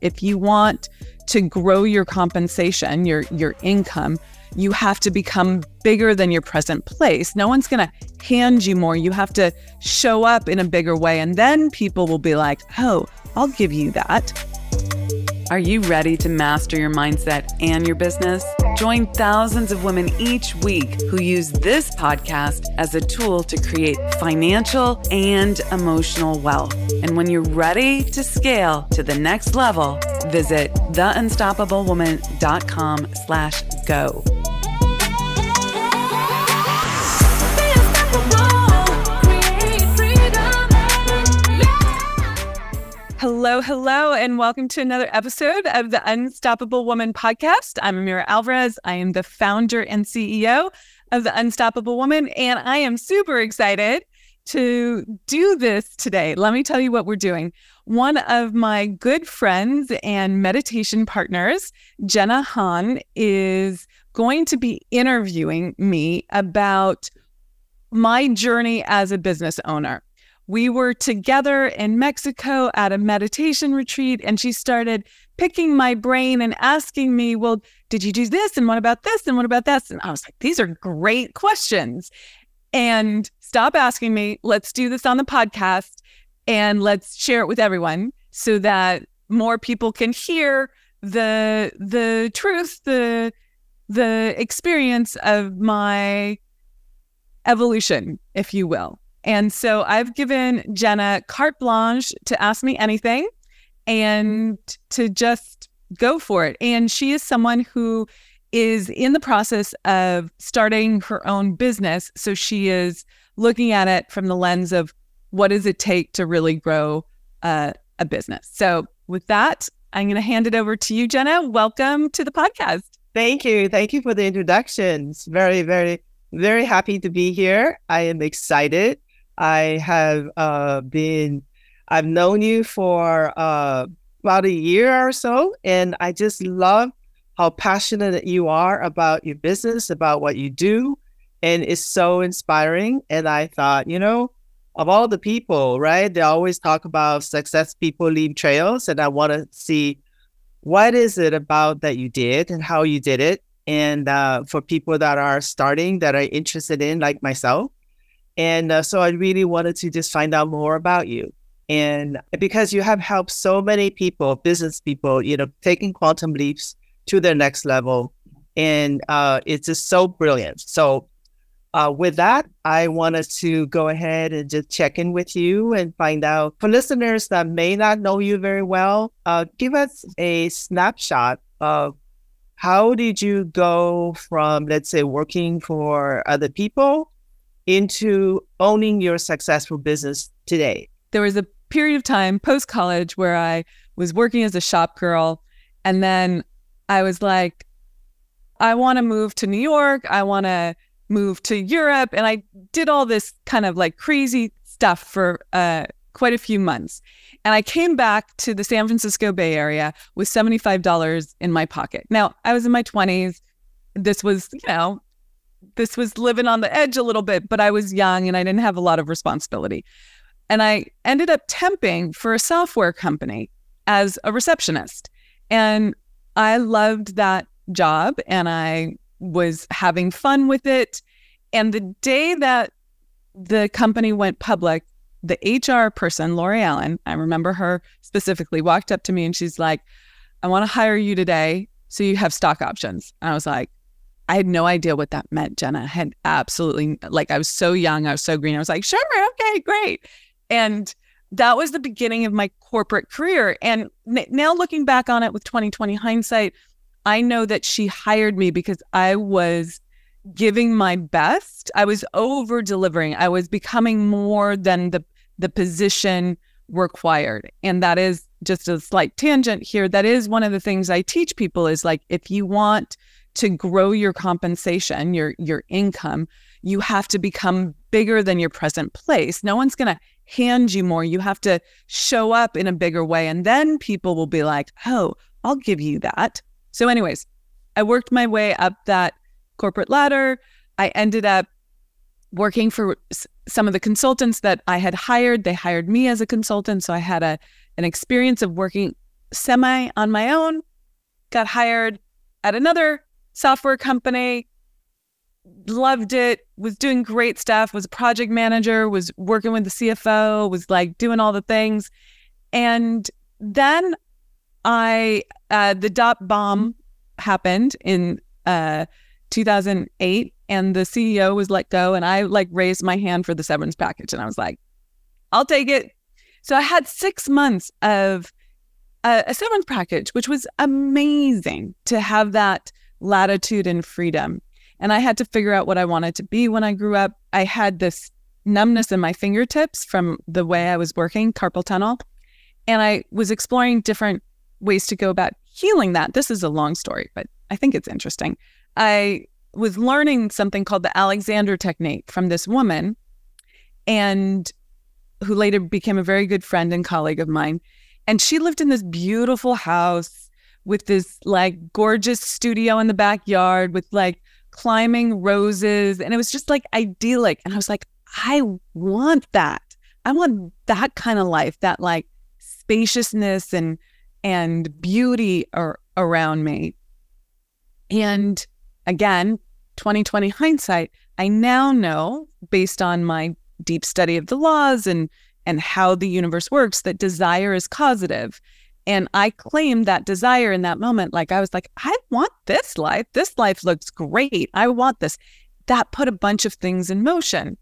if you want to grow your compensation, your your income, you have to become bigger than your present place. No one's going to hand you more. You have to show up in a bigger way and then people will be like, "Oh, I'll give you that." Are you ready to master your mindset and your business? Join thousands of women each week who use this podcast as a tool to create financial and emotional wealth. And when you're ready to scale to the next level, visit theunstoppablewoman.com slash go. Hello, hello, and welcome to another episode of the Unstoppable Woman podcast. I'm Amira Alvarez. I am the founder and CEO of the Unstoppable Woman, and I am super excited to do this today. Let me tell you what we're doing. One of my good friends and meditation partners, Jehna Han, is going to be interviewing me about my journey as a business owner we were together in Mexico at a meditation retreat, and she started picking my brain and asking me, Well, did you do this? And what about this? And what about this? And I was like, These are great questions. And stop asking me. Let's do this on the podcast and let's share it with everyone so that more people can hear the the truth, the the experience of my evolution, if you will. And so I've given Jehna carte blanche to ask me anything and to just go for it. And she is someone who is in the process of starting her own business. So she is looking at it from the lens of what does it take to really grow uh, a business. So with that, I'm going to hand it over to you, Jehna. Welcome to the podcast. Thank you. Thank you for the introductions. Very, very, very happy to be here. I am excited I have uh, been, I've known you for uh, about a year or so, and I just love how passionate you are about your business, about what you do, and it's so inspiring. And I thought, you know, of all the people, right? They always talk about success people leave trails, and I want to see what is it about that you did and how you did it. And uh, for people that are starting, that are interested in, like myself, and uh, so I really wanted to just find out more about you. And because you have helped so many people, business people, you know, taking quantum leaps to their next level. And uh, it's just so brilliant. So, uh, with that, I wanted to go ahead and just check in with you and find out for listeners that may not know you very well, uh, give us a snapshot of how did you go from, let's say, working for other people into owning your successful business today? There was a period of time post college where I was working as a shop girl. And then I was like, I want to move to New York. I want to move to Europe. And I did all this kind of like crazy stuff for uh, quite a few months. And I came back to the San Francisco Bay Area with $75 in my pocket. Now, I was in my 20s. This was, you know, this was living on the edge a little bit, but I was young and I didn't have a lot of responsibility. And I ended up temping for a software company as a receptionist. And I loved that job and I was having fun with it. And the day that the company went public, the HR person, Lori Allen, I remember her specifically, walked up to me and she's like, I want to hire you today so you have stock options. And I was like, I had no idea what that meant, Jehna. I had absolutely like I was so young, I was so green. I was like, sure, okay, great. And that was the beginning of my corporate career. And n- now looking back on it with 2020 hindsight, I know that she hired me because I was giving my best. I was over delivering. I was becoming more than the the position required. And that is just a slight tangent here. That is one of the things I teach people is like if you want to grow your compensation, your your income, you have to become bigger than your present place. No one's going to hand you more. You have to show up in a bigger way and then people will be like, "Oh, I'll give you that." So anyways, I worked my way up that corporate ladder. I ended up working for some of the consultants that I had hired. They hired me as a consultant, so I had a an experience of working semi on my own, got hired at another software company, loved it, was doing great stuff, was a project manager, was working with the CFO, was like doing all the things. And then I, uh, the dot bomb happened in uh, 2008 and the CEO was let go. And I like raised my hand for the severance package and I was like, I'll take it. So I had six months of a, a severance package, which was amazing to have that latitude and freedom. And I had to figure out what I wanted to be when I grew up. I had this numbness in my fingertips from the way I was working, carpal tunnel. And I was exploring different ways to go about healing that. This is a long story, but I think it's interesting. I was learning something called the Alexander technique from this woman and who later became a very good friend and colleague of mine. And she lived in this beautiful house with this like gorgeous studio in the backyard with like climbing roses. And it was just like idyllic. And I was like, I want that. I want that kind of life, that like spaciousness and and beauty are around me. And again, 2020 hindsight, I now know based on my deep study of the laws and and how the universe works that desire is causative. And I claimed that desire in that moment. Like I was like, I want this life. This life looks great. I want this. That put a bunch of things in motion.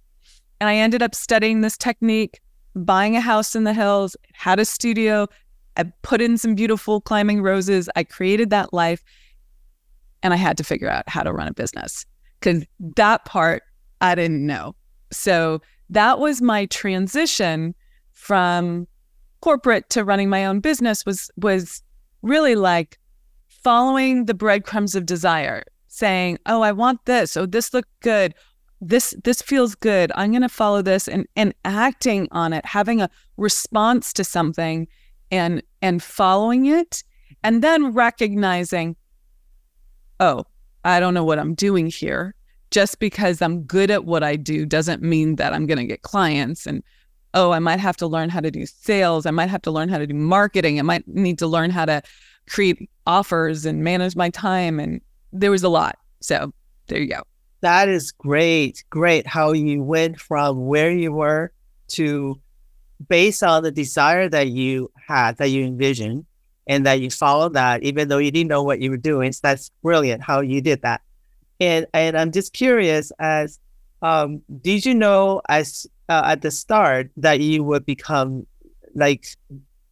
And I ended up studying this technique, buying a house in the hills, had a studio, I put in some beautiful climbing roses. I created that life and I had to figure out how to run a business because that part I didn't know. So that was my transition from corporate to running my own business was was really like following the breadcrumbs of desire saying oh i want this. Oh this looked good. This this feels good. I'm going to follow this and and acting on it having a response to something and and following it and then recognizing oh i don't know what i'm doing here. Just because i'm good at what i do doesn't mean that i'm going to get clients and oh i might have to learn how to do sales. I might have to learn how to do marketing. I might need to learn how to create offers and manage my time. And there was a lot. So there you go. That is great great how you went from where you were to based on the desire that you had, that you envisioned, and that you followed that, even though you didn't know what you were doing. So that's brilliant how you did that. And and I'm just curious as um, did you know as uh, at the start that you would become like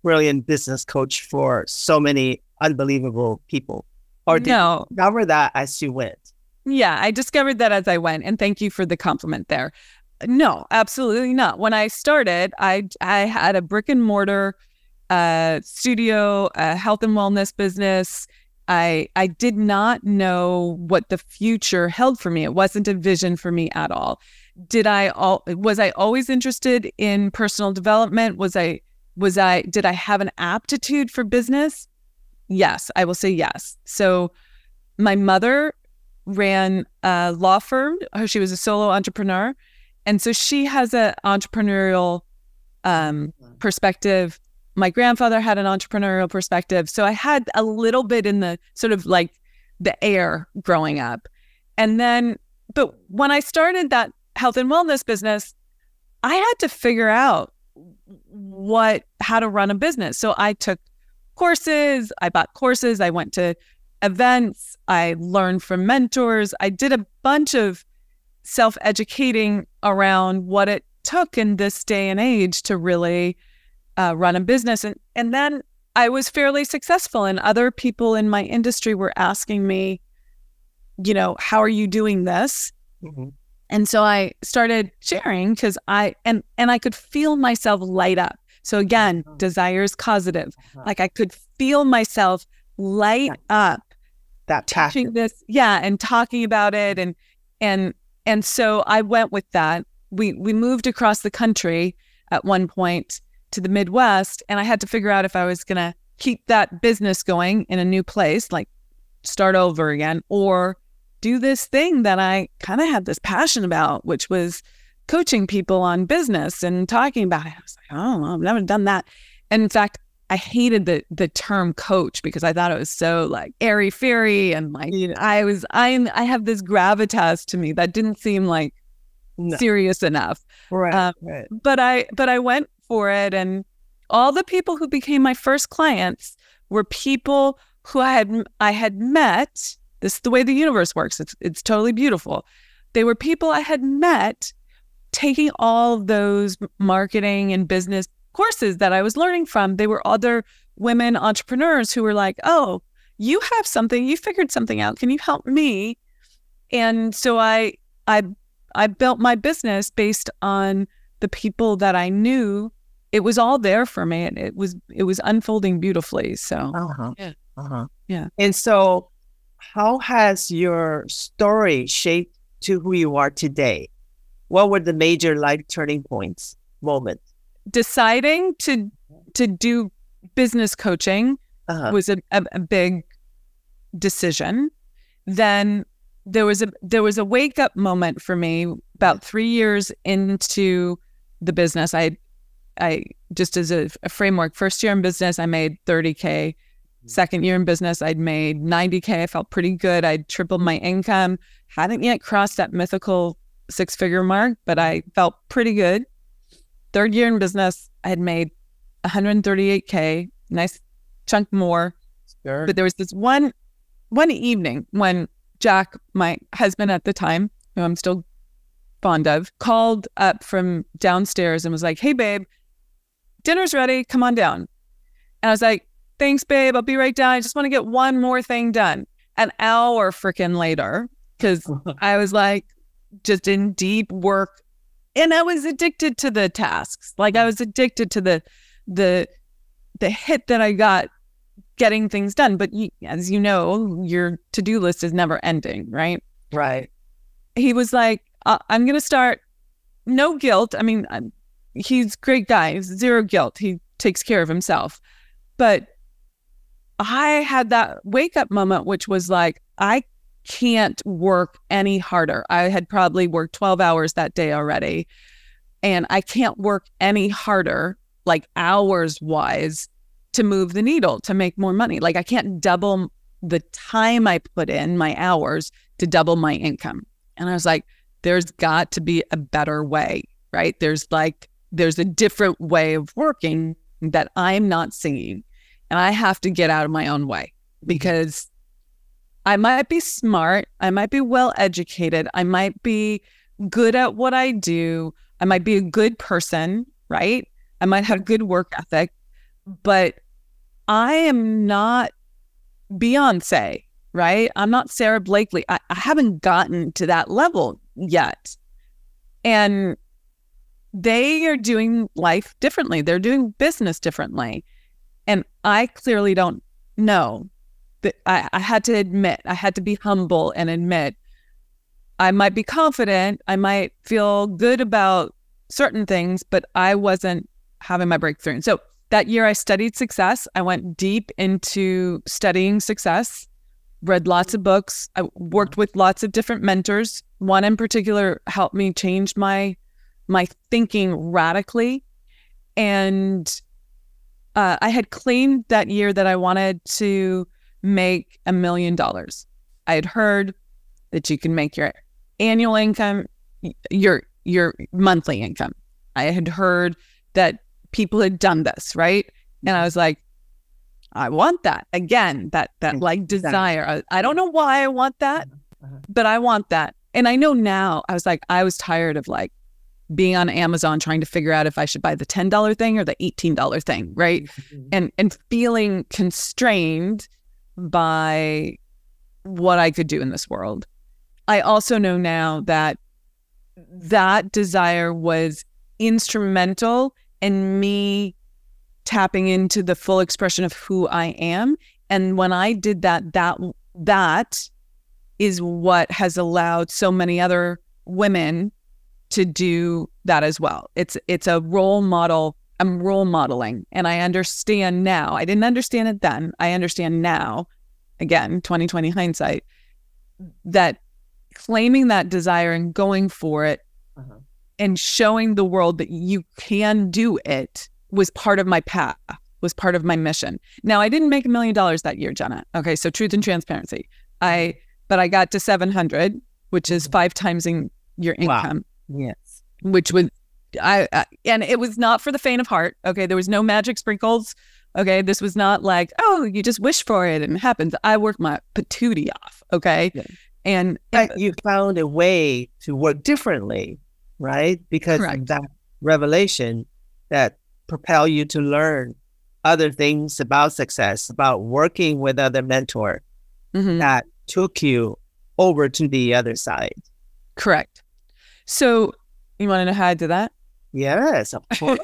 brilliant business coach for so many unbelievable people, or did no. you discover that as you went? Yeah, I discovered that as I went, and thank you for the compliment there. No, absolutely not. When I started, I I had a brick and mortar uh, studio, a health and wellness business. I I did not know what the future held for me. It wasn't a vision for me at all. Did I all was I always interested in personal development? Was I was I did I have an aptitude for business? Yes, I will say yes. So my mother ran a law firm. She was a solo entrepreneur and so she has an entrepreneurial um, perspective. My grandfather had an entrepreneurial perspective. So I had a little bit in the sort of like the air growing up. And then, but when I started that health and wellness business, I had to figure out what, how to run a business. So I took courses, I bought courses, I went to events, I learned from mentors, I did a bunch of self educating around what it took in this day and age to really uh, run a business. And, and then I was fairly successful, and other people in my industry were asking me, you know, how are you doing this? Mm-hmm. And so I started sharing because I and and I could feel myself light up. So again, uh-huh. desire is causative. Uh-huh. Like I could feel myself light up. That touching this, yeah, and talking about it, and and and so I went with that. We we moved across the country at one point to the Midwest, and I had to figure out if I was going to keep that business going in a new place, like start over again, or do this thing that I kind of had this passion about, which was coaching people on business and talking about it. I was like, oh, I've never done that. And in fact, I hated the the term coach because I thought it was so like airy fairy and like. I was I I have this gravitas to me that didn't seem like No. serious enough. Right. Um, right. But I but I went for it and all the people who became my first clients were people who I had I had met. This is the way the universe works. It's it's totally beautiful. They were people I had met taking all of those marketing and business courses that I was learning from. They were other women entrepreneurs who were like, "Oh, you have something. You figured something out. Can you help me?" And so I I I built my business based on the people that I knew. It was all there for me, and it was it was unfolding beautifully. So Uh-huh. Yeah. Uh-huh. Yeah. And so how has your story shaped to who you are today? What were the major life turning points, moments? deciding to to do business coaching Uh-huh. was a, a, a big decision. Then there was a there was a wake up moment for me about three years into the business. I I just as a, a framework, first year in business, I made 30K. Second year in business, I'd made 90K. I felt pretty good. I'd tripled my income. Hadn't yet crossed that mythical six figure mark, but I felt pretty good. Third year in business, I had made 138K, nice chunk more. Sure. But there was this one one evening when Jack, my husband at the time, who I'm still fond of, called up from downstairs and was like, Hey babe, dinner's ready. Come on down. And I was like, Thanks, babe. I'll be right down. I just want to get one more thing done. An hour freaking later, because I was like just in deep work and I was addicted to the tasks. Like I was addicted to the the the hit that I got getting things done. But you, as you know, your to do list is never ending, right? right. He was like, uh, "I'm gonna start. No guilt. I mean, I'm, he's great guy. Zero guilt. He takes care of himself. But I had that wake up moment, which was like, I can't work any harder. I had probably worked 12 hours that day already. And I can't work any harder, like hours wise, to move the needle to make more money. Like I can't double the time I put in, my hours, to double my income. And I was like, there's got to be a better way, right? There's like, there's a different way of working that I'm not seeing. And I have to get out of my own way mm-hmm. because I might be smart, I might be well educated, I might be good at what I do, I might be a good person, right? I might have good work ethic, but I am not Beyonce, right? I'm not Sara Blakely. I, I haven't gotten to that level yet. And they are doing life differently. They're doing business differently. And I clearly don't know. That I, I had to admit, I had to be humble and admit I might be confident, I might feel good about certain things, but I wasn't having my breakthrough. And so that year I studied success. I went deep into studying success, read lots of books. I worked mm-hmm. with lots of different mentors. One in particular helped me change my my thinking radically. And uh, I had claimed that year that I wanted to make a million dollars. I had heard that you can make your annual income your your monthly income. I had heard that people had done this, right? And I was like, I want that again. That that like desire. I, I don't know why I want that, Uh-huh. but I want that. And I know now. I was like, I was tired of like being on Amazon trying to figure out if I should buy the ten dollar thing or the eighteen dollar thing, right? Mm-hmm. And and feeling constrained by what I could do in this world. I also know now that that desire was instrumental in me tapping into the full expression of who I am. And when I did that, that that is what has allowed so many other women to do that as well. It's it's a role model. I'm role modeling, and I understand now. I didn't understand it then. I understand now. Again, 2020 hindsight. That claiming that desire and going for it Uh-huh. and showing the world that you can do it was part of my path. was part of my mission. Now, I didn't make a million dollars that year, Jehna. Okay, so truth and transparency. I but I got to 700, which is five times in your income. Wow. Yes. Which was I, I and it was not for the faint of heart. Okay, there was no magic sprinkles. Okay, this was not like, oh, you just wish for it and it happens. I worked my patootie off. Okay. Yeah. And, and you found a way to work differently, right? Because that revelation that propel you to learn other things about success, about working with other mentor mm-hmm. that took you over to the other side. Correct. So you want to know how I did that? Yes, of course.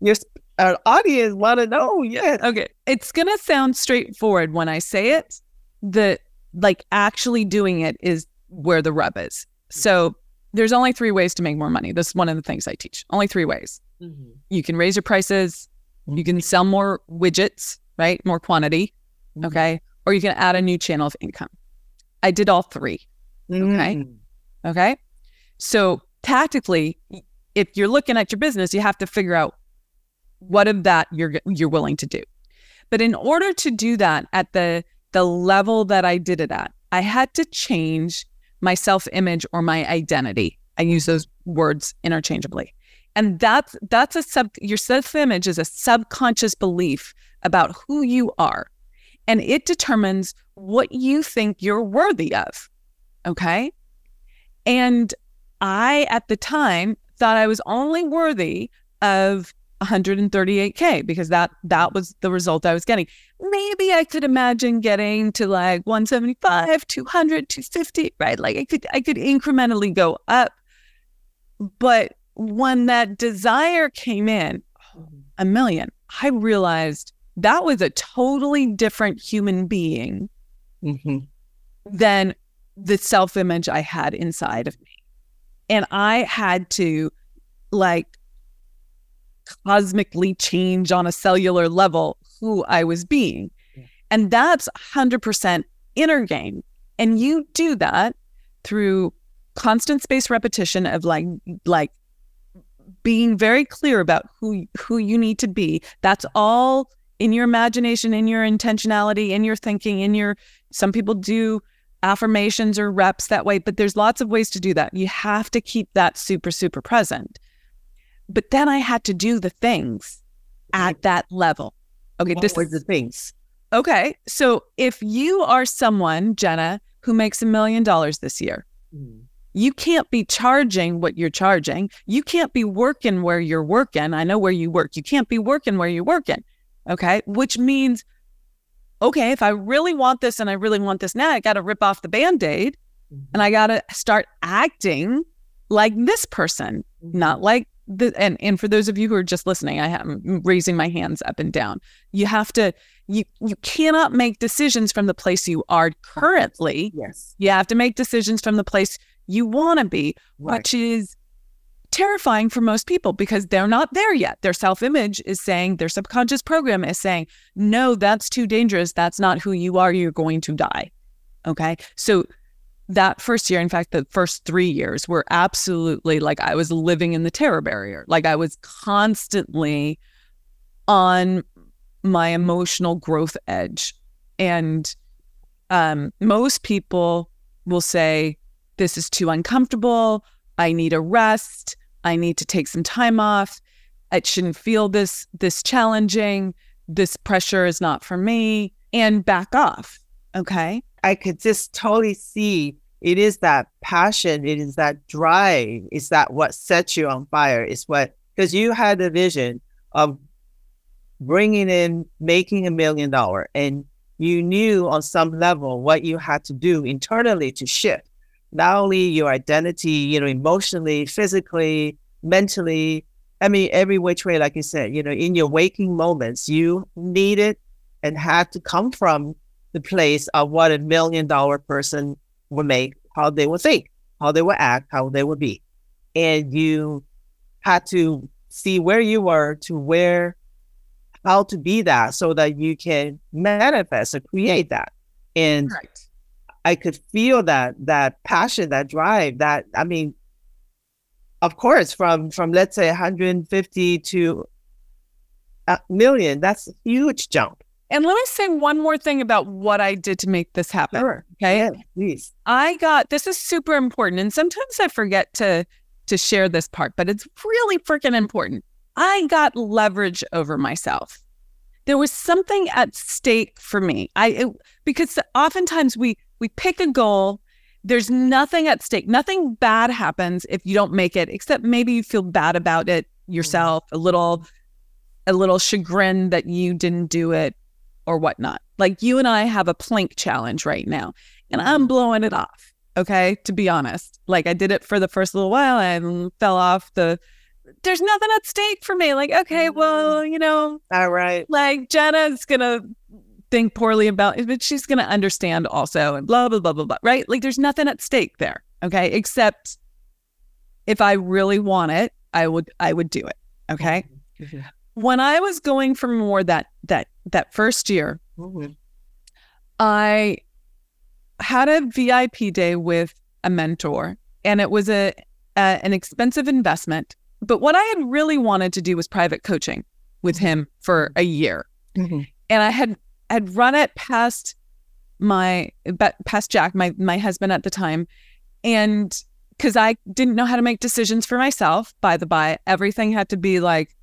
Your our audience want to know. Yes. Okay. It's gonna sound straightforward when I say it. The like actually doing it is where the rub is. So there's only three ways to make more money. This is one of the things I teach. Only three ways. Mm-hmm. You can raise your prices. You can sell more widgets, right? More quantity. Mm-hmm. Okay. Or you can add a new channel of income. I did all 3 Okay. Mm. Okay. So tactically, if you're looking at your business, you have to figure out what of that you're you're willing to do. But in order to do that at the the level that I did it at, I had to change my self-image or my identity. I use those words interchangeably. And that's that's a sub your self-image is a subconscious belief about who you are. And it determines what you think you're worthy of. Okay? And I at the time thought I was only worthy of 138k because that that was the result I was getting. Maybe I could imagine getting to like 175, 200, 250, right? Like I could I could incrementally go up. But when that desire came in, a million, I realized that was a totally different human being mm-hmm. than the self image I had inside of me. And I had to like cosmically change on a cellular level who I was being. And that's 100% inner game. And you do that through constant space repetition of like like being very clear about who who you need to be. That's all in your imagination, in your intentionality, in your thinking, in your some people do affirmations or reps that way, but there's lots of ways to do that. You have to keep that super super present. But then I had to do the things at that level. Okay, what this were the things. Okay, so if you are someone, Jehna, who makes a million dollars this year, mm. you can't be charging what you're charging. You can't be working where you're working. I know where you work. You can't be working where you're working. Okay, which means, okay, if I really want this and I really want this now, I got to rip off the band aid mm-hmm. and I got to start acting like this person, mm-hmm. not like the, and and for those of you who are just listening, I am raising my hands up and down. You have to you you cannot make decisions from the place you are currently. Yes. You have to make decisions from the place you want to be, right. which is terrifying for most people because they're not there yet. Their self-image is saying, their subconscious program is saying, "No, that's too dangerous. That's not who you are. You're going to die." Okay? So that first year, in fact, the first three years were absolutely like I was living in the terror barrier. Like I was constantly on my emotional growth edge. And um, most people will say, This is too uncomfortable. I need a rest. I need to take some time off. It shouldn't feel this this challenging. This pressure is not for me and back off. Okay. I could just totally see it is that passion, it is that drive, it's that what sets you on fire. It's what because you had a vision of bringing in making a million dollar, and you knew on some level what you had to do internally to shift not only your identity, you know, emotionally, physically, mentally. I mean, every which way, like you said, you know, in your waking moments, you needed and had to come from the place of what a million dollar person would make, how they would think, how they would act, how they would be. And you had to see where you were to where, how to be that so that you can manifest or create that. And right. I could feel that, that passion, that drive, that, I mean, of course, from, from let's say 150 to a million. That's a huge jump. And let me say one more thing about what I did to make this happen. Sure. Okay. Yeah, please. I got this is super important. And sometimes I forget to to share this part, but it's really freaking important. I got leverage over myself. There was something at stake for me. I it, because oftentimes we we pick a goal there's nothing at stake. Nothing bad happens if you don't make it, except maybe you feel bad about it mm-hmm. yourself, a little, a little chagrin that you didn't do it or whatnot. Like you and I have a plank challenge right now, and I'm mm-hmm. blowing it off. Okay, to be honest, like I did it for the first little while and fell off the. There's nothing at stake for me. Like, okay, mm-hmm. well, you know, All right. like Jehna's gonna think poorly about it, but she's gonna understand also, and blah blah blah blah blah. Right? Like, there's nothing at stake there. Okay, except if I really want it, I would I would do it. Okay. Mhm. When I was going for more that that that first year, Mhm. I had a VIP day with a mentor, and it was a, a an expensive investment. But what I had really wanted to do was private coaching with him for a year, Mhm. and I had had run it past my past Jack, my my husband at the time, and because I didn't know how to make decisions for myself. By the by, everything had to be like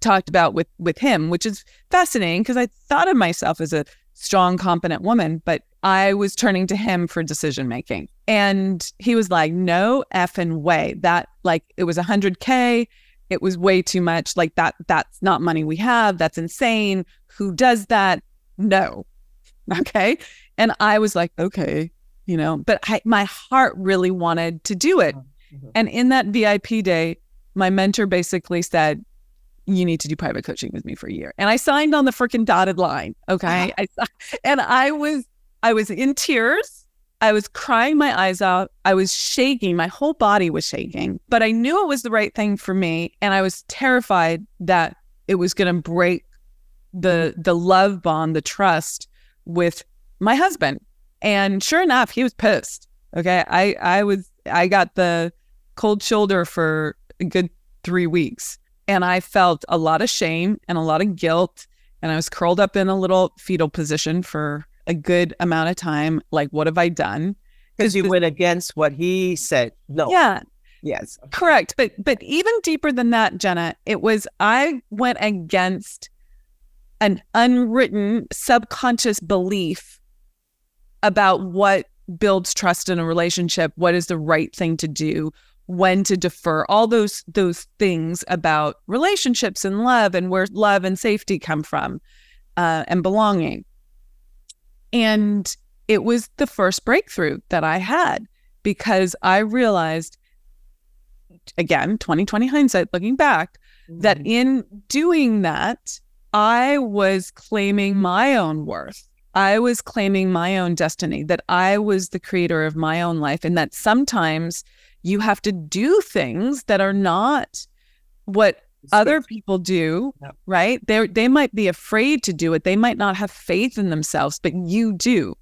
talked about with with him, which is fascinating because I thought of myself as a strong, competent woman, but I was turning to him for decision making. And he was like, no effing way. That like it was a hundred K. It was way too much. Like that, that's not money we have. That's insane. Who does that? No. Okay. And I was like, okay, you know, but I, my heart really wanted to do it. Mhm. And in that VIP day, my mentor basically said, you need to do private coaching with me for a year. And I signed on the freaking dotted line. Okay. I, and I was, I was in tears. I was crying my eyes out. I was shaking. My whole body was shaking, but I knew it was the right thing for me. And I was terrified that it was going to break the, mm-hmm. the love bond, the trust with my husband. And sure enough, he was pissed. Okay. I, I was, I got the cold shoulder for a good three weeks. And I felt a lot of shame and a lot of guilt. And I was curled up in a little fetal position for a good amount of time. Like, what have I done? Because you this- went against what he said. No. Yeah, Yes. correct. But but even deeper than that, Jehna, it was I went against an unwritten subconscious belief about what builds trust in a relationship, what is the right thing to do, when to defer, all those those things about relationships and love and where love and safety come from, uh, and belonging. And it was the first breakthrough that I had because I realized, again, 2020 hindsight, looking back, that Mhm. in doing that, I was claiming mm-hmm. my own worth. I was claiming my own destiny, that I was the creator of my own life, and that sometimes you have to do things that are not what other people do, Yep. right? They they might be afraid to do it. They might not have faith in themselves, but you do.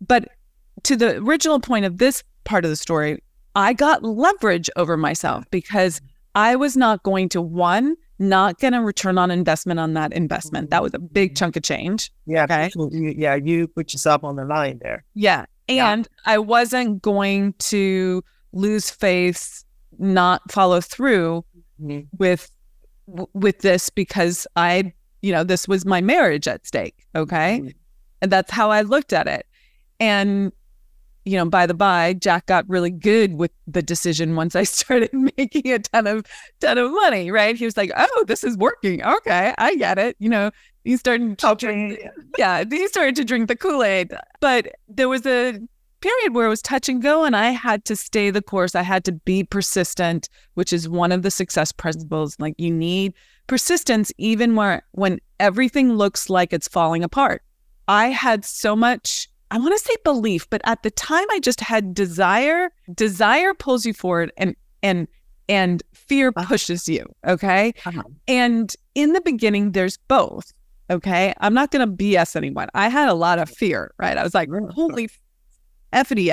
But to the original point of this part of the story, I got leverage over myself because I was not going to one not get a return on investment on that investment. That was a big chunk of change. Yeah. Okay. you- yeah. You put yourself on the line there. Yeah. Yeah. And I wasn't going to lose faith, not follow through Mhm. with with this because I, you know, this was my marriage at stake. Okay. Mhm. And that's how I looked at it. And, you know, by the by, Jack got really good with the decision once I started making a ton of ton of money, right? He was like, Oh, this is working. Okay, I get it. You know, he started to drink yeah, he started to drink the Kool-Aid. But there was a period where it was touch and go and I had to stay the course. I had to be persistent, which is one of the success principles. Like you need persistence even where when everything looks like it's falling apart. I had so much I want to say belief, but at the time I just had desire. Desire pulls you forward and and and fear Uh-huh. pushes you, okay? Uh-huh. And in the beginning, there's both. Okay. I'm not going to BS anyone. I had a lot of fear, right? I was like, holy effity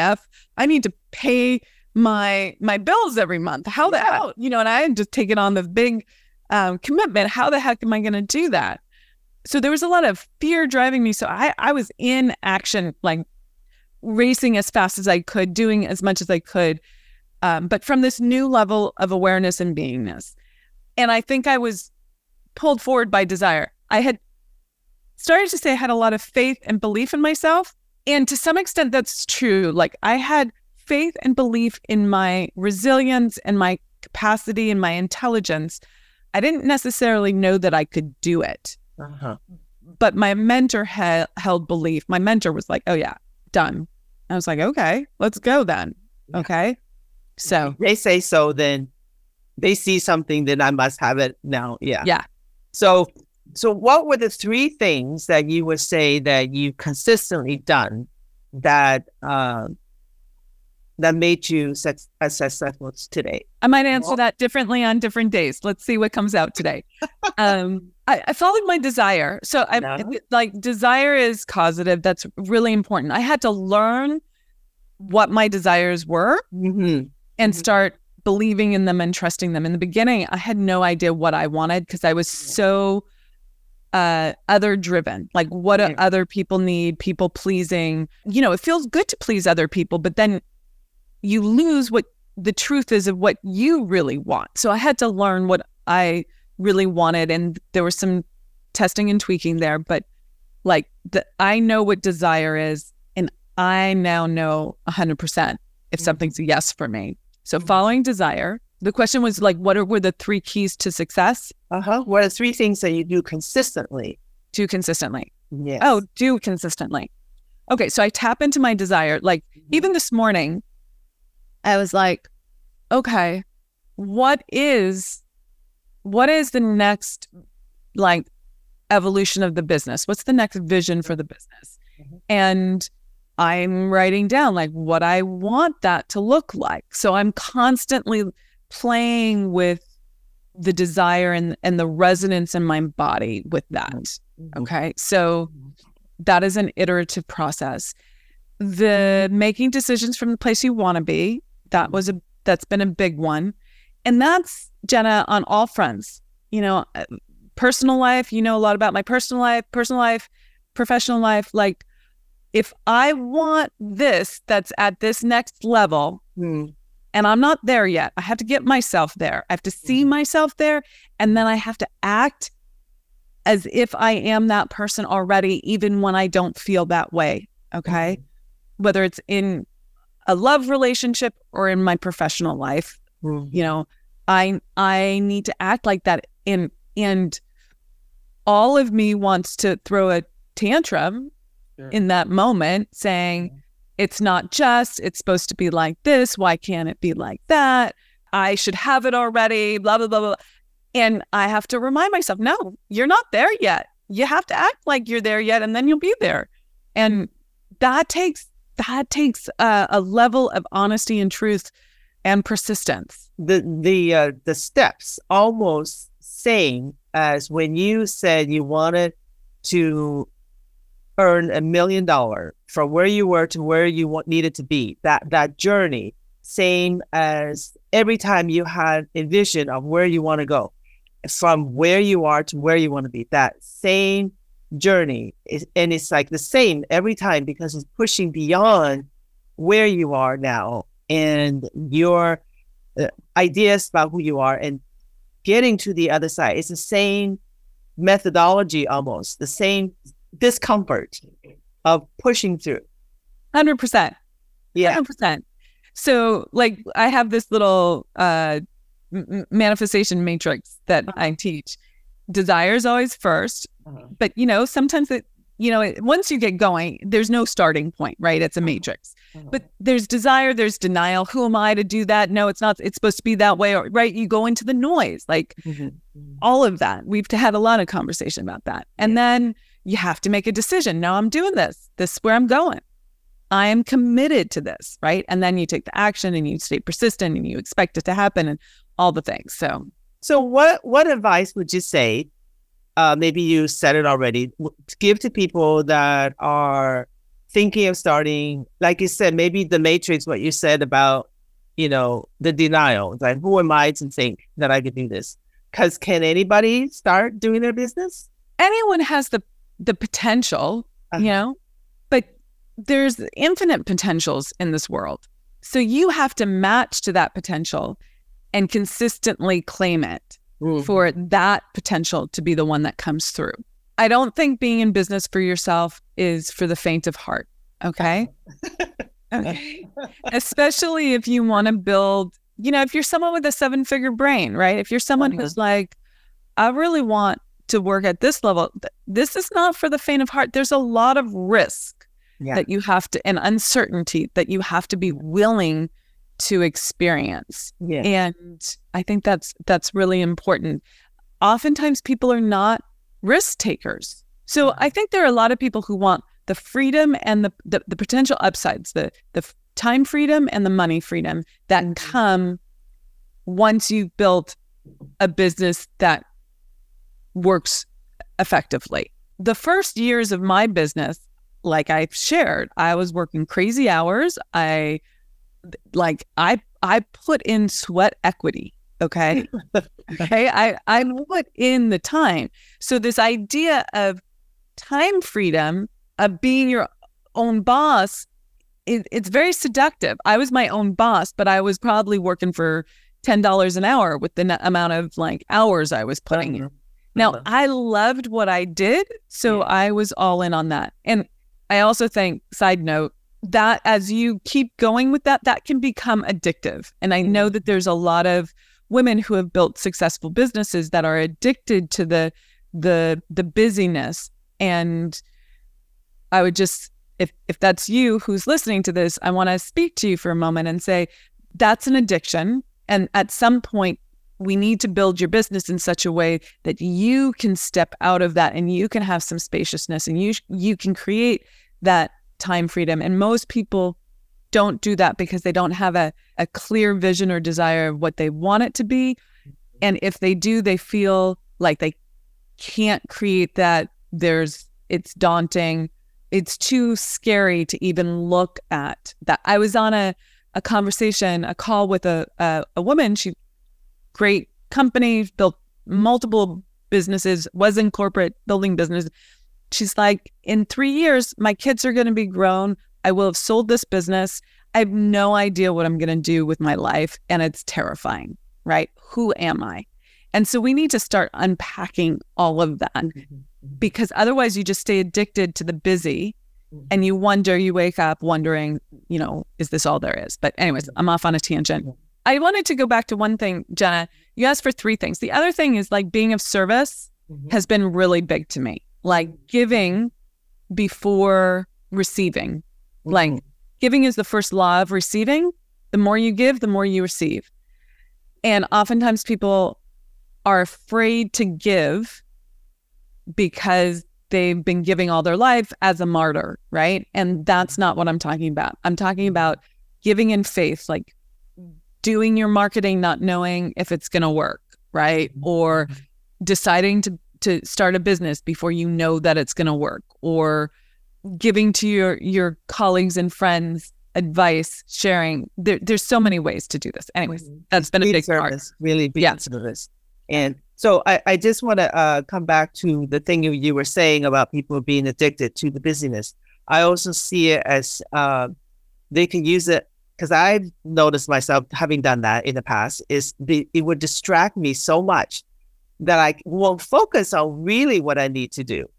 I need to pay my my bills every month. How the hell? You know, and I had just taken on the big um, commitment. How the heck am I going to do that? So there was a lot of fear driving me. So I, I was in action, like racing as fast as I could, doing as much as I could, um, but from this new level of awareness and beingness. And I think I was pulled forward by desire. I had started to say I had a lot of faith and belief in myself. And to some extent, that's true. Like I had faith and belief in my resilience and my capacity and my intelligence. I didn't necessarily know that I could do it. Uh-huh. But my mentor had held belief. My mentor was like, oh, yeah, done. I was like, okay, let's go then. Yeah. Okay. So they say so, then they see something, then I must have it now. Yeah. Yeah. So, so what were the three things that you would say that you consistently done that uh, that made you such as successful today? I might answer well, that differently on different days. Let's see what comes out today. um, I, I, followed my desire. So I no. like desire is causative. That's really important. I had to learn what my desires were mm-hmm. and mm-hmm. start believing in them and trusting them. In the beginning, I had no idea what I wanted because I was so uh, other driven. Like what do other people need, people pleasing. You know, it feels good to please other people, but then you lose what the truth is of what you really want. So I had to learn what I really wanted and there was some testing and tweaking there, but like the, I know what desire is and I now know 100% if mm-hmm. something's a yes for me. So mm-hmm. following desire, the question was like, what are, were the three keys to success? Uh huh. What are three things that you do consistently? Do consistently. Yes. Oh, do consistently. Okay. So I tap into my desire. Like mm-hmm. even this morning, I was like, okay, what is, what is the next like evolution of the business? What's the next vision for the business? Mm-hmm. And I'm writing down like what I want that to look like. So I'm constantly playing with the desire and, and the resonance in my body with that. Mm-hmm. Okay. So mm-hmm. that is an iterative process. The making decisions from the place you want to be, that was a that's been a big one. And that's Jehna on all fronts. You know, uh, personal life, you know a lot about my personal life, personal life, professional life, like if I want this that's at this next level, mm. and I'm not there yet, I have to get myself there. I have to see mm. myself there. And then I have to act as if I am that person already, even when I don't feel that way. Okay. Mm. Whether it's in a love relationship or in my professional life, mm. you know, I I need to act like that. And and all of me wants to throw a tantrum sure. in that moment saying, it's not just, it's supposed to be like this. Why can't it be like that? I should have it already, blah, blah, blah, blah. And I have to remind myself, no, you're not there yet. You have to act like you're there yet, and then you'll be there. And that takes that takes a, a level of honesty and truth and persistence. The the uh, the steps almost same as when you said you wanted to earn a million dollar from where you were to where you want, needed to be. That that journey, same as every time you had a vision of where you want to go, from where you are to where you want to be. That same journey, is, and it's like the same every time because it's pushing beyond where you are now and your uh, ideas about who you are and getting to the other side. It's the same methodology almost, the same discomfort of pushing through. 100%. Yeah. 100%. So, like, I have this little uh, m- manifestation matrix that. I teach. Desire is always 1st uh-huh. but you know, sometimes it, you know, once you get going, there's no starting point, right? It's a uh-huh. matrix. Uh-huh. But there's desire, there's denial. Who am I to do that? No, it's not. It's supposed to be that way, or, right? You go into the noise, like mm-hmm. mm-hmm. all of that. We've had a lot of conversation about that, and yeah. then you have to make a decision. No, I'm doing this. This is where I'm going. I am committed to this, right? And then you take the action and you stay persistent and you expect it to happen and all the things. So, so what what advice would you say? Uh, maybe you said it already. Give to people that are thinking of starting, like you said, maybe the matrix. What you said about, you know, the denial. Like, who am I to think that I could do this? Because can anybody start doing their business? Anyone has the the potential, uh-huh. you know, but there's infinite potentials in this world. So you have to match to that potential and consistently claim it mm. for that potential to be the one that comes through. I don't think being in business for yourself is for the faint of heart. Okay. okay. Especially if you want to build, you know, if you're someone with a seven figure brain, right? If you're someone mm-hmm. who's like, I really want to work at this level, this is not for the faint of heart. There's a lot of risk yeah. that you have to, and uncertainty that you have to be willing to experience. Yeah. And I think that's that's really important. Oftentimes people are not risk takers. So. I think there are a lot of people who want the freedom and the the, the potential upsides, the the time freedom and the money freedom that mm-hmm. come once you've built a business that works effectively. The first years of my business, like I've shared, I was working crazy hours. I like I I put in sweat equity. Okay. okay. I, I put in the time. So this idea of time freedom, of being your own boss, it, it's very seductive. I was my own boss, but I was probably working for ten dollars an hour with the amount of like hours I was putting in. Uh-huh. Now uh-huh. I loved what I did, so yeah. I was all in on that. And I also think, side note, that as you keep going with that, that can become addictive. And I know mm-hmm. that there's a lot of women who have built successful businesses that are addicted to the the the busyness. And I would just if if that's you who's listening to this, I want to speak to you for a moment and say that's an addiction. And at some point, we need to build your business in such a way that you can step out of that and you can have some spaciousness and you you can create that time freedom. And most people don't do that because they don't have a, a clear vision or desire of what they want it to be. And if they do, they feel like they can't create that. There's, it's daunting. It's too scary to even look at that. I was on a, a conversation, a call with a, a, a woman. She, great company, built multiple businesses, was in corporate building business. She's like, in three years, my kids are going to be grown. I will have sold this business. I have no idea what I'm going to do with my life. And it's terrifying, right? Who am I? And so we need to start unpacking all of that mm-hmm. mm-hmm. because otherwise you just stay addicted to the busy mm-hmm. and you wonder, you wake up wondering, you know, is this all there is? But, anyways, I'm off on a tangent. I wanted to go back to one thing, Jehna. You asked for three things. The other thing is like being of service mm-hmm. has been really big to me like giving before receiving. Mm-hmm. Like giving is the first law of receiving. The more you give, the more you receive. And oftentimes people are afraid to give because they've been giving all their life as a martyr, right? And that's not what I'm talking about. I'm talking about giving in faith, like doing your marketing, not knowing if it's going to work, right? Or mm-hmm. deciding to to start a business before you know that it's going to work or giving to your your colleagues and friends advice sharing there, there's so many ways to do this anyways mm-hmm. that's been a big service part. really big yeah. service and so I, I just want to uh, come back to the thing you, you were saying about people being addicted to the busyness i also see it as uh, they can use it because i've noticed myself having done that in the past is the, it would distract me so much that I won't focus on really what I need to do.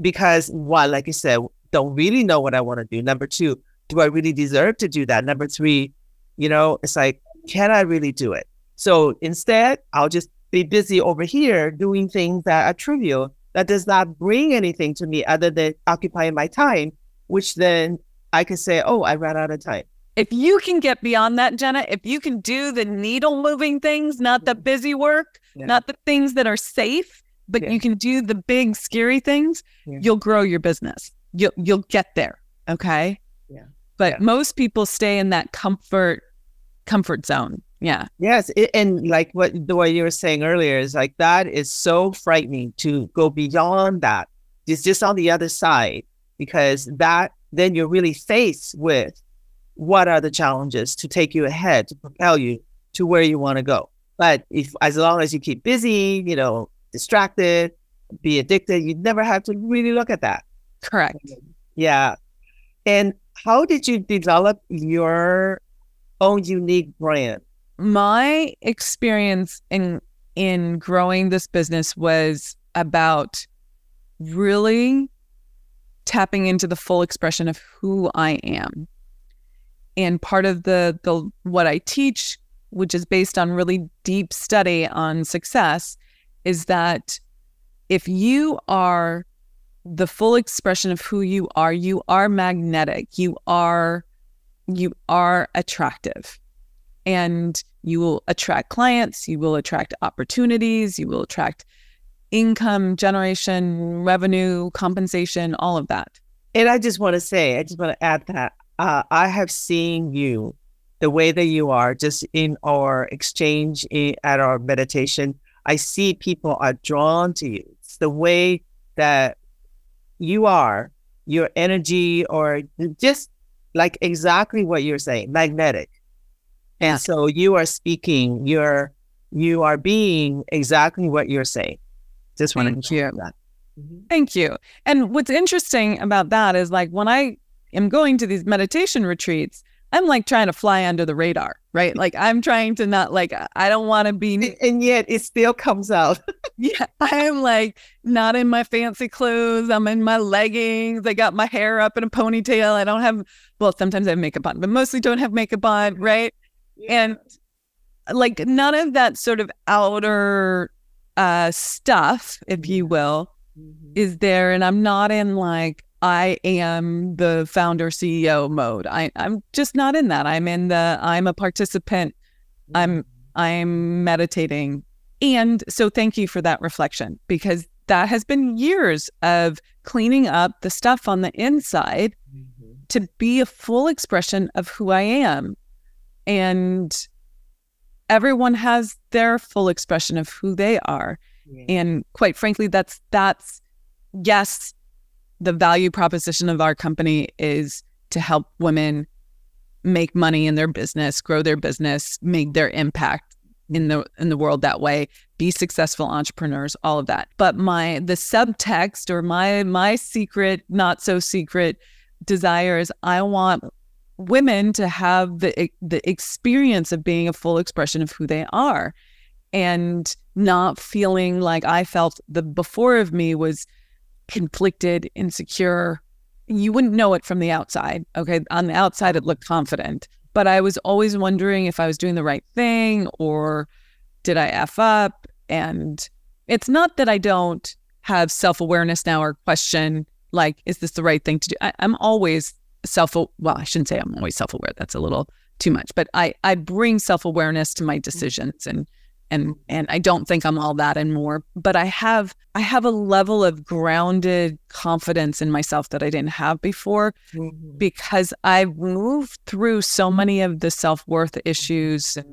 Because one, like you said, don't really know what I want to do. Number two, do I really deserve to do that? Number three, you know, it's like, can I really do it? So instead, I'll just be busy over here doing things that are trivial that does not bring anything to me other than occupying my time, which then I can say, oh, I ran out of time. If you can get beyond that, Jehna, if you can do the needle moving things, not the mm. busy work, yeah. not the things that are safe, but yeah. you can do the big scary things, yeah. you'll grow your business. You'll you'll get there. Okay. Yeah. But most people stay in that comfort comfort zone. Yeah. Yes. It, and like what the way you were saying earlier is like that is so frightening to go beyond that. It's just on the other side because that then you're really faced with what are the challenges to take you ahead, to propel you to where you want to go. But if as long as you keep busy, you know, distracted, be addicted, you never have to really look at that. Correct. Yeah. And how did you develop your own unique brand? My experience in in growing this business was about really tapping into the full expression of who I am. And part of the the what I teach, which is based on really deep study on success, is that if you are the full expression of who you are, you are magnetic. You are you are attractive. And you will attract clients, you will attract opportunities, you will attract income generation, revenue, compensation, all of that. And I just want to say, I just want to add that uh, I have seen you the way that you are just in our exchange in, at our meditation. I see people are drawn to you. It's the way that you are, your energy, or just like exactly what you're saying, magnetic. And yeah. so you are speaking, you're you are being exactly what you're saying. Just want to hear that. Mm-hmm. Thank you. And what's interesting about that is like when I am going to these meditation retreats, I'm like trying to fly under the radar, right? Like I'm trying to not like I don't want to be and yet it still comes out. yeah, I'm like not in my fancy clothes. I'm in my leggings. I got my hair up in a ponytail. I don't have well, sometimes I have makeup on, but mostly don't have makeup on, right? Yeah. And like none of that sort of outer uh, stuff, if you will, mm-hmm. is there. And I'm not in like, I am the founder CEO mode. I, I'm just not in that. I'm in the, I'm a participant. I'm, I'm meditating. And so thank you for that reflection because that has been years of cleaning up the stuff on the inside mm-hmm. to be a full expression of who I am. And everyone has their full expression of who they are. Yeah. And quite frankly, that's that's yes, the value proposition of our company is to help women make money in their business, grow their business, make their impact in the in the world that way, be successful entrepreneurs, all of that. But my the subtext or my my secret, not so secret desire is I want women to have the the experience of being a full expression of who they are and not feeling like I felt the before of me was conflicted, insecure. You wouldn't know it from the outside. Okay. On the outside, it looked confident, but I was always wondering if I was doing the right thing or did I F up? And it's not that I don't have self awareness now or question, like, is this the right thing to do? I, I'm always self well i shouldn't say i'm always self-aware that's a little too much but i i bring self-awareness to my mm-hmm. decisions and and and i don't think i'm all that and more but i have i have a level of grounded confidence in myself that i didn't have before mm-hmm. because i've moved through so many of the self-worth issues and,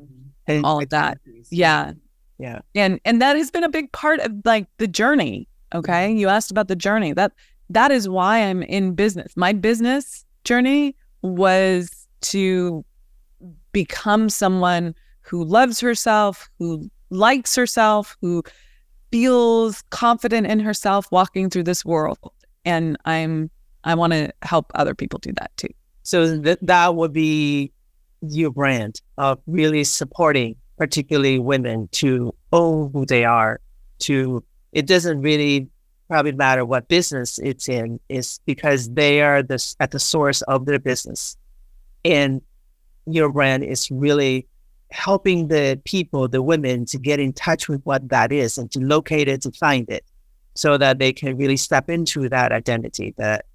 and all of that. yeah. Yeah. And and that has been a big part of like the journey okay? Mm-hmm. you asked about the journey. That that is why i'm in business. My business journey was to become someone who loves herself, who likes herself, who feels confident in herself walking through this world. And I'm I want to help other people do that too. So th- that would be your brand of really supporting particularly women to own who they are to it doesn't really probably matter what business it's in is because they are this at the source of their business and your brand is really helping the people the women to get in touch with what that is and to locate it to find it so that they can really step into that identity that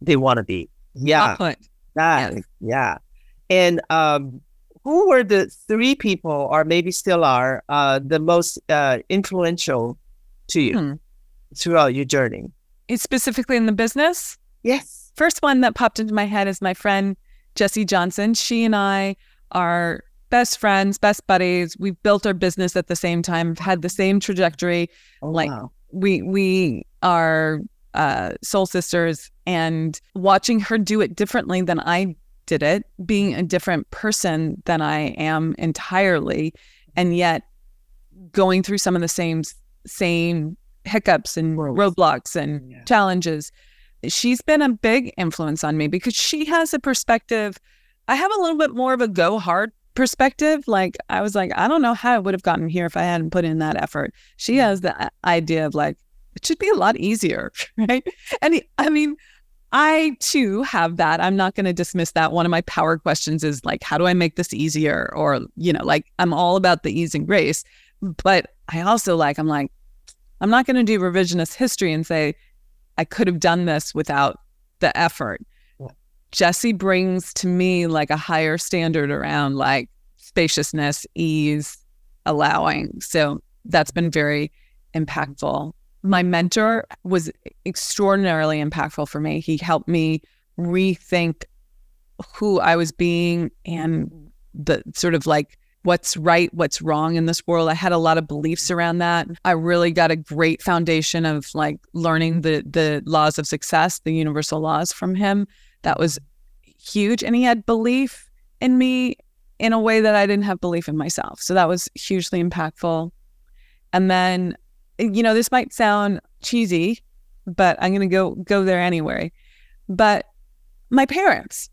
they want to be yeah that, yes. yeah and um who were the three people or maybe still are uh the most uh influential to you hmm throughout your journey? It's specifically in the business? Yes. First one that popped into my head is my friend Jessie Johnson. She and I are best friends, best buddies. We've built our business at the same time, had the same trajectory. Oh, like wow. we we are uh, soul sisters and watching her do it differently than I did it, being a different person than I am entirely, and yet going through some of the same same hiccups and roadblocks and yeah. challenges. She's been a big influence on me because she has a perspective. I have a little bit more of a go hard perspective. Like I was like, I don't know how I would have gotten here if I hadn't put in that effort. She mm. has the uh, idea of like, it should be a lot easier, right? And I mean, I too have that. I'm not going to dismiss that. One of my power questions is like, how do I make this easier? Or, you know, like I'm all about the ease and grace. But I also like, I'm like, I'm not going to do revisionist history and say, I could have done this without the effort. Jesse brings to me like a higher standard around like spaciousness, ease, allowing. So that's been very impactful my mentor was extraordinarily impactful for me. He helped me rethink who I was being and the sort of like what's right, what's wrong in this world. I had a lot of beliefs around that. I really got a great foundation of like learning the the laws of success, the universal laws from him. That was huge and he had belief in me in a way that I didn't have belief in myself. So that was hugely impactful. And then you know, this might sound cheesy, but I'm going to go go there anyway. But my parents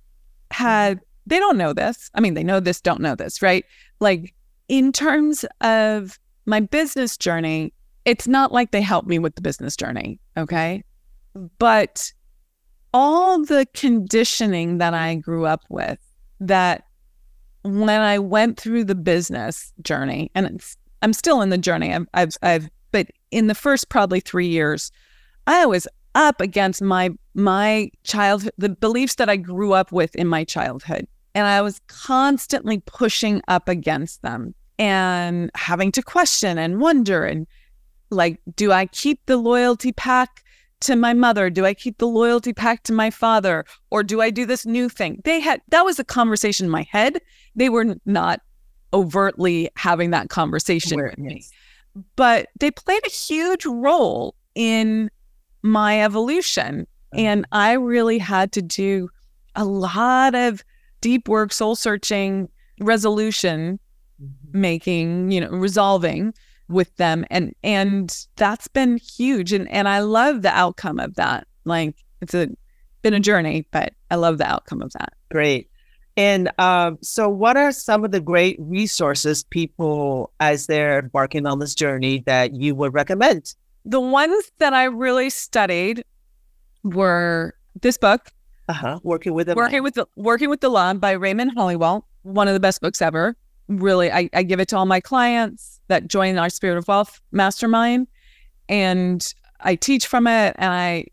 had they don't know this. I mean, they know this, don't know this, right? Like in terms of my business journey, it's not like they helped me with the business journey, okay? But all the conditioning that I grew up with that when I went through the business journey, and I'm still in the journey. I've, I've, I've but in the first probably three years, I was up against my my childhood, the beliefs that I grew up with in my childhood, and I was constantly pushing up against them and having to question and wonder and like, do I keep the loyalty pack to my mother? Do I keep the loyalty pact to my father? Or do I do this new thing? They had that was a conversation in my head. They were not overtly having that conversation Where, with yes. me but they played a huge role in my evolution. Mm-hmm. And I really had to do a lot of deep work, soul searching, resolution mm-hmm. making, you know, resolving with them. And and that's been huge. And and I love the outcome of that. Like it's a been a journey, but I love the outcome of that. Great. And um, so, what are some of the great resources people, as they're embarking on this journey, that you would recommend? The ones that I really studied were this book, uh-huh. "Working with the Working with the Working with the Law" by Raymond Holliwell One of the best books ever. Really, I, I give it to all my clients that join our Spirit of Wealth Mastermind, and I teach from it. And I,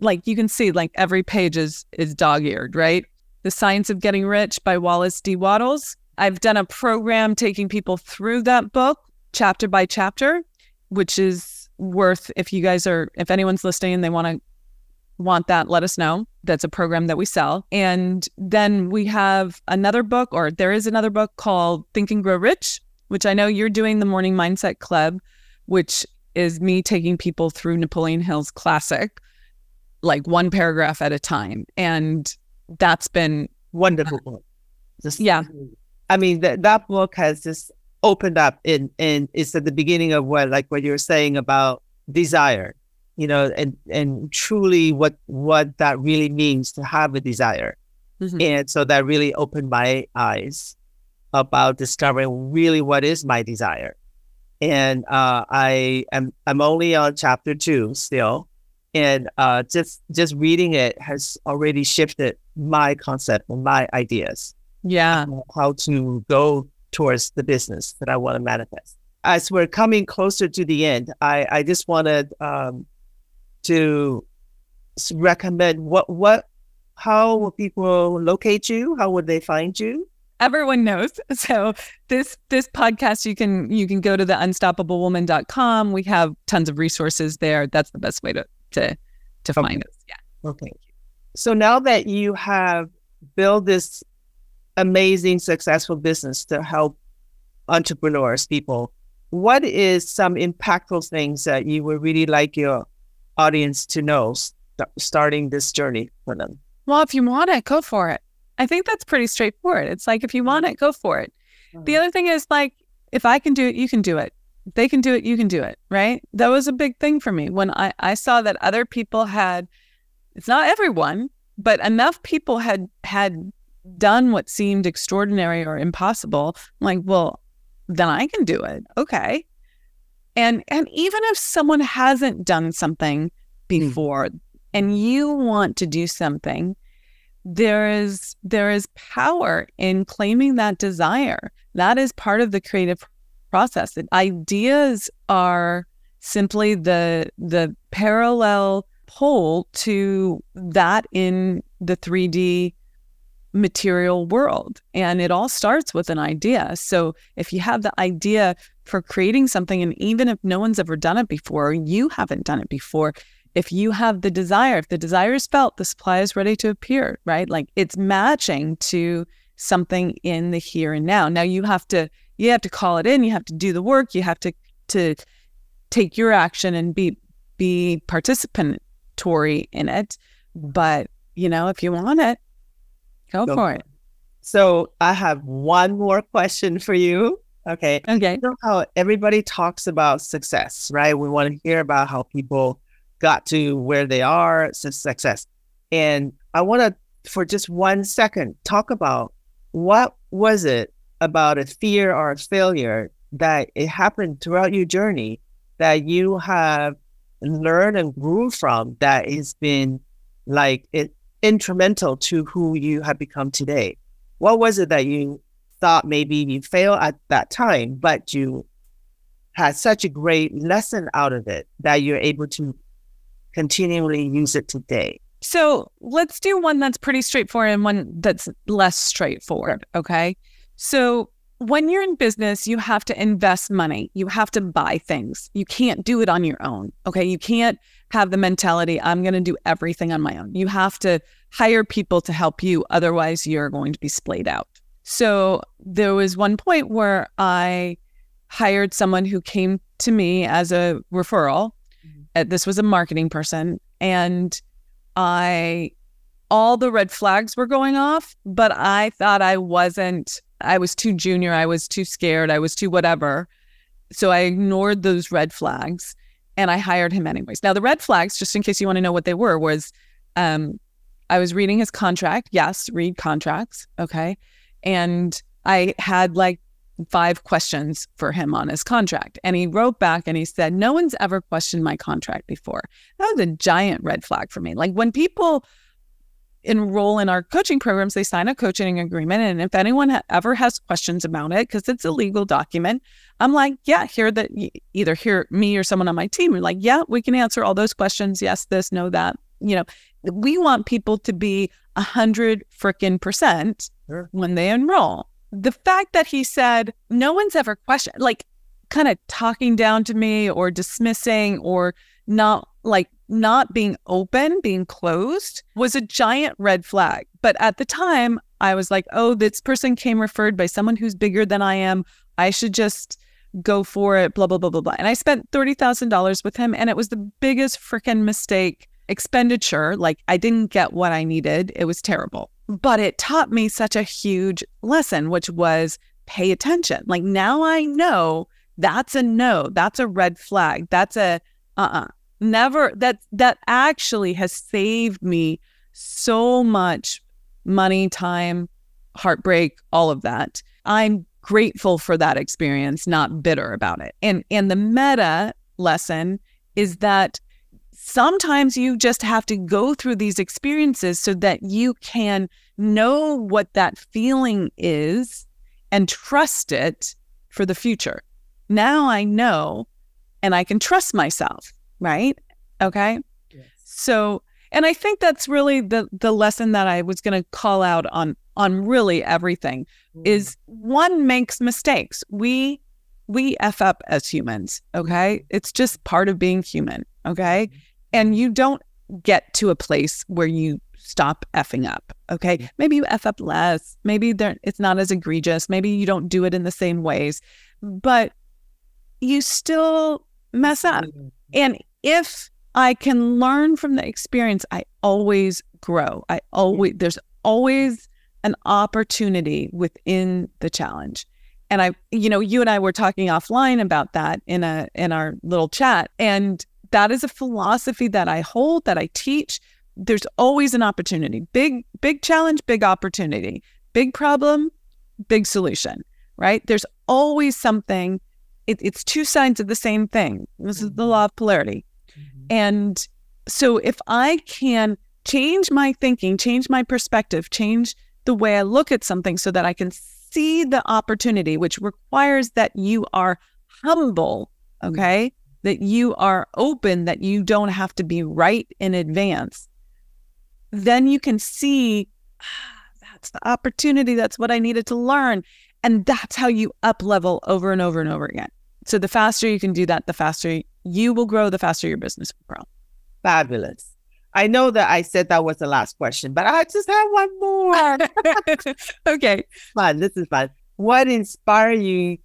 like, you can see, like every page is is dog eared, right? The Science of Getting Rich by Wallace D. Wattles I've done a program taking people through that book chapter by chapter, which is worth if you guys are if anyone's listening and they want to want that, let us know. That's a program that we sell. And then we have another book, or there is another book called Think and Grow Rich, which I know you're doing the Morning Mindset Club, which is me taking people through Napoleon Hill's classic, like one paragraph at a time. And that's been wonderful book. Just, yeah. I mean, that that book has just opened up in, and it's at the beginning of what, like what you're saying about desire, you know, and, and truly what, what that really means to have a desire. Mm-hmm. And so that really opened my eyes about discovering really what is my desire. And uh, I am I'm only on chapter two still, and uh, just just reading it has already shifted my concept and my ideas. Yeah, how to go towards the business that I want to manifest. As we're coming closer to the end, I I just wanted um, to recommend what what how will people locate you? How would they find you? everyone knows. So this this podcast you can you can go to the unstoppablewoman.com. We have tons of resources there. That's the best way to to to okay. find us. Yeah. Well, thank you. So now that you have built this amazing, successful business to help entrepreneurs, people, what is some impactful things that you would really like your audience to know st- starting this journey for them? Well, if you want it, go for it. I think that's pretty straightforward. It's like if you want it, go for it. Mm-hmm. The other thing is like if I can do it, you can do it. If they can do it, you can do it. Right. That was a big thing for me when I, I saw that other people had, it's not everyone, but enough people had had done what seemed extraordinary or impossible. I'm like, well, then I can do it. Okay. And and even if someone hasn't done something hmm. before mm. and you want to do something, there is there is power in claiming that desire. That is part of the creative process. Ideas are simply the the parallel pole to that in the 3D material world. And it all starts with an idea. So if you have the idea for creating something, and even if no one's ever done it before, you haven't done it before, if you have the desire, if the desire is felt, the supply is ready to appear, right? Like it's matching to something in the here and now. Now you have to you have to call it in, you have to do the work, you have to to take your action and be be participatory in it. But you know, if you want it, Go, Go for it. it. So I have one more question for you. Okay. Okay. You know how everybody talks about success, right? We want to hear about how people got to where they are, success. And I want to, for just one second, talk about what was it about a fear or a failure that it happened throughout your journey that you have learned and grew from that has been like it instrumental to who you have become today? What was it that you thought maybe you failed at that time, but you had such a great lesson out of it that you're able to continually use it today? So let's do one that's pretty straightforward and one that's less straightforward. Okay. So when you're in business, you have to invest money. You have to buy things. You can't do it on your own. Okay. You can't have the mentality, I'm going to do everything on my own. You have to hire people to help you. Otherwise, you're going to be splayed out. So there was one point where I hired someone who came to me as a referral. Mm-hmm. This was a marketing person. And I, all the red flags were going off, but I thought I wasn't, I was too junior. I was too scared. I was too whatever. So I ignored those red flags and I hired him anyways. Now, the red flags, just in case you want to know what they were, was um, I was reading his contract. Yes, read contracts. Okay. And I had like five questions for him on his contract. And he wrote back and he said, No one's ever questioned my contract before. That was a giant red flag for me. Like when people enroll in our coaching programs, they sign a coaching agreement. And if anyone ha- ever has questions about it, because it's a legal document, I'm like, yeah, here that either here me or someone on my team are like, yeah, we can answer all those questions. Yes, this, no, that. You know, we want people to be a hundred freaking percent sure. when they enroll. The fact that he said no one's ever questioned, like, kind of talking down to me or dismissing or not like not being open, being closed was a giant red flag. But at the time, I was like, oh, this person came referred by someone who's bigger than I am. I should just go for it, blah, blah, blah, blah, blah. And I spent $30,000 with him, and it was the biggest freaking mistake expenditure. Like, I didn't get what I needed. It was terrible. But it taught me such a huge lesson, which was pay attention. Like, now I know that's a no, that's a red flag, that's a uh uh-uh. uh never that that actually has saved me so much money time heartbreak all of that. I'm grateful for that experience not bitter about it. And and the meta lesson is that sometimes you just have to go through these experiences so that you can know what that feeling is and trust it for the future. Now i know and i can trust myself right? Okay. Yes. So, and I think that's really the the lesson that I was going to call out on on really everything mm. is one makes mistakes. We we f up as humans, okay? It's just part of being human, okay? Mm-hmm. And you don't get to a place where you stop effing up, okay? Maybe you f up less, maybe there it's not as egregious, maybe you don't do it in the same ways, but you still mess up. And if I can learn from the experience, I always grow. I always, mm-hmm. there's always an opportunity within the challenge. And I, you know, you and I were talking offline about that in a in our little chat. And that is a philosophy that I hold, that I teach. There's always an opportunity. Big, big challenge, big opportunity. Big problem, big solution, right? There's always something. It, it's two sides of the same thing. This is the mm-hmm. law of polarity. And so if I can change my thinking, change my perspective, change the way I look at something so that I can see the opportunity, which requires that you are humble, okay? That you are open, that you don't have to be right in advance. Then you can see ah, that's the opportunity. That's what I needed to learn. And that's how you up level over and over and over again. So the faster you can do that, the faster you will grow, the faster your business will grow. Fabulous. I know that I said that was the last question, but I just have one more. okay. Fun. This is fun. What inspired you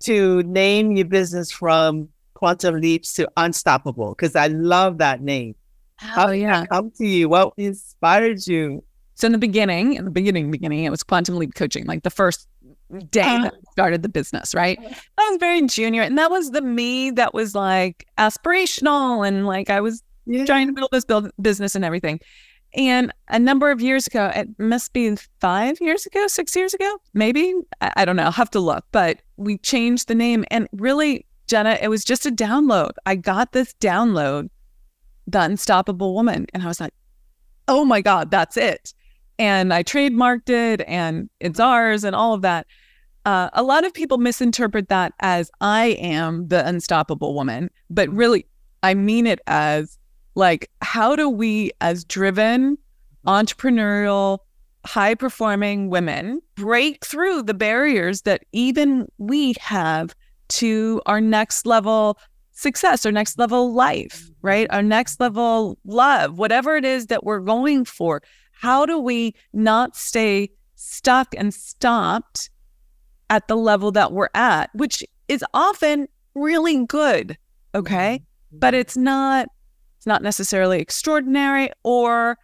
to name your business from Quantum Leaps to Unstoppable? Because I love that name. Oh, How yeah. come to you? What inspired you? So in the beginning, in the beginning, beginning, it was Quantum Leap Coaching, like the first day uh, that started the business, right? I was very junior. And that was the me that was like aspirational and like I was yeah. trying to build this build business and everything. And a number of years ago, it must be five years ago, six years ago, maybe. I, I don't know. I'll have to look. But we changed the name. And really, Jehna, it was just a download. I got this download, The Unstoppable Woman. And I was like, oh my God, that's it. And I trademarked it and it's ours and all of that. Uh, a lot of people misinterpret that as I am the unstoppable woman, but really, I mean it as like, how do we, as driven, entrepreneurial, high performing women, break through the barriers that even we have to our next level success, our next level life, right? Our next level love, whatever it is that we're going for? How do we not stay stuck and stopped at the level that we're at, which is often really good, okay? Mm-hmm. But it's not it's not necessarily extraordinary or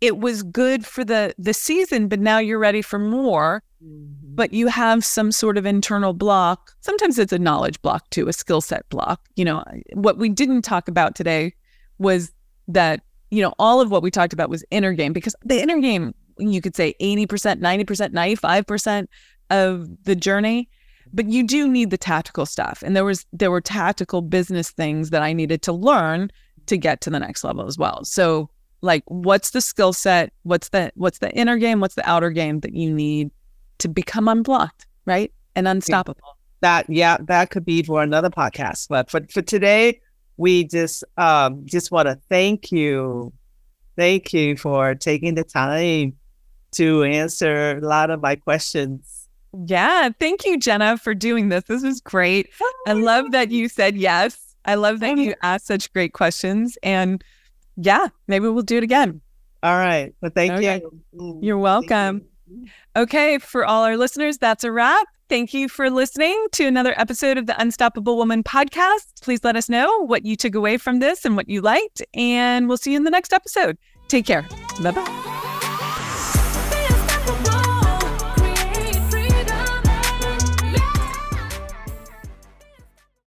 it was good for the the season but now you're ready for more mm-hmm. but you have some sort of internal block sometimes it's a knowledge block too a skill set block you know what we didn't talk about today was that you know all of what we talked about was inner game because the inner game you could say 80% 90% 95% of the journey but you do need the tactical stuff and there was there were tactical business things that i needed to learn to get to the next level as well. So like what's the skill set? What's the what's the inner game? What's the outer game that you need to become unblocked, right? And unstoppable. That yeah, that could be for another podcast. But for, for today, we just um just want to thank you. Thank you for taking the time to answer a lot of my questions. Yeah, thank you, Jehna, for doing this. This was great. Oh, I love that you said yes I love that you asked such great questions. And yeah, maybe we'll do it again. All right. Well, thank okay. you. Mm, you're welcome. You. Okay. For all our listeners, that's a wrap. Thank you for listening to another episode of the Unstoppable Woman podcast. Please let us know what you took away from this and what you liked. And we'll see you in the next episode. Take care. Bye bye.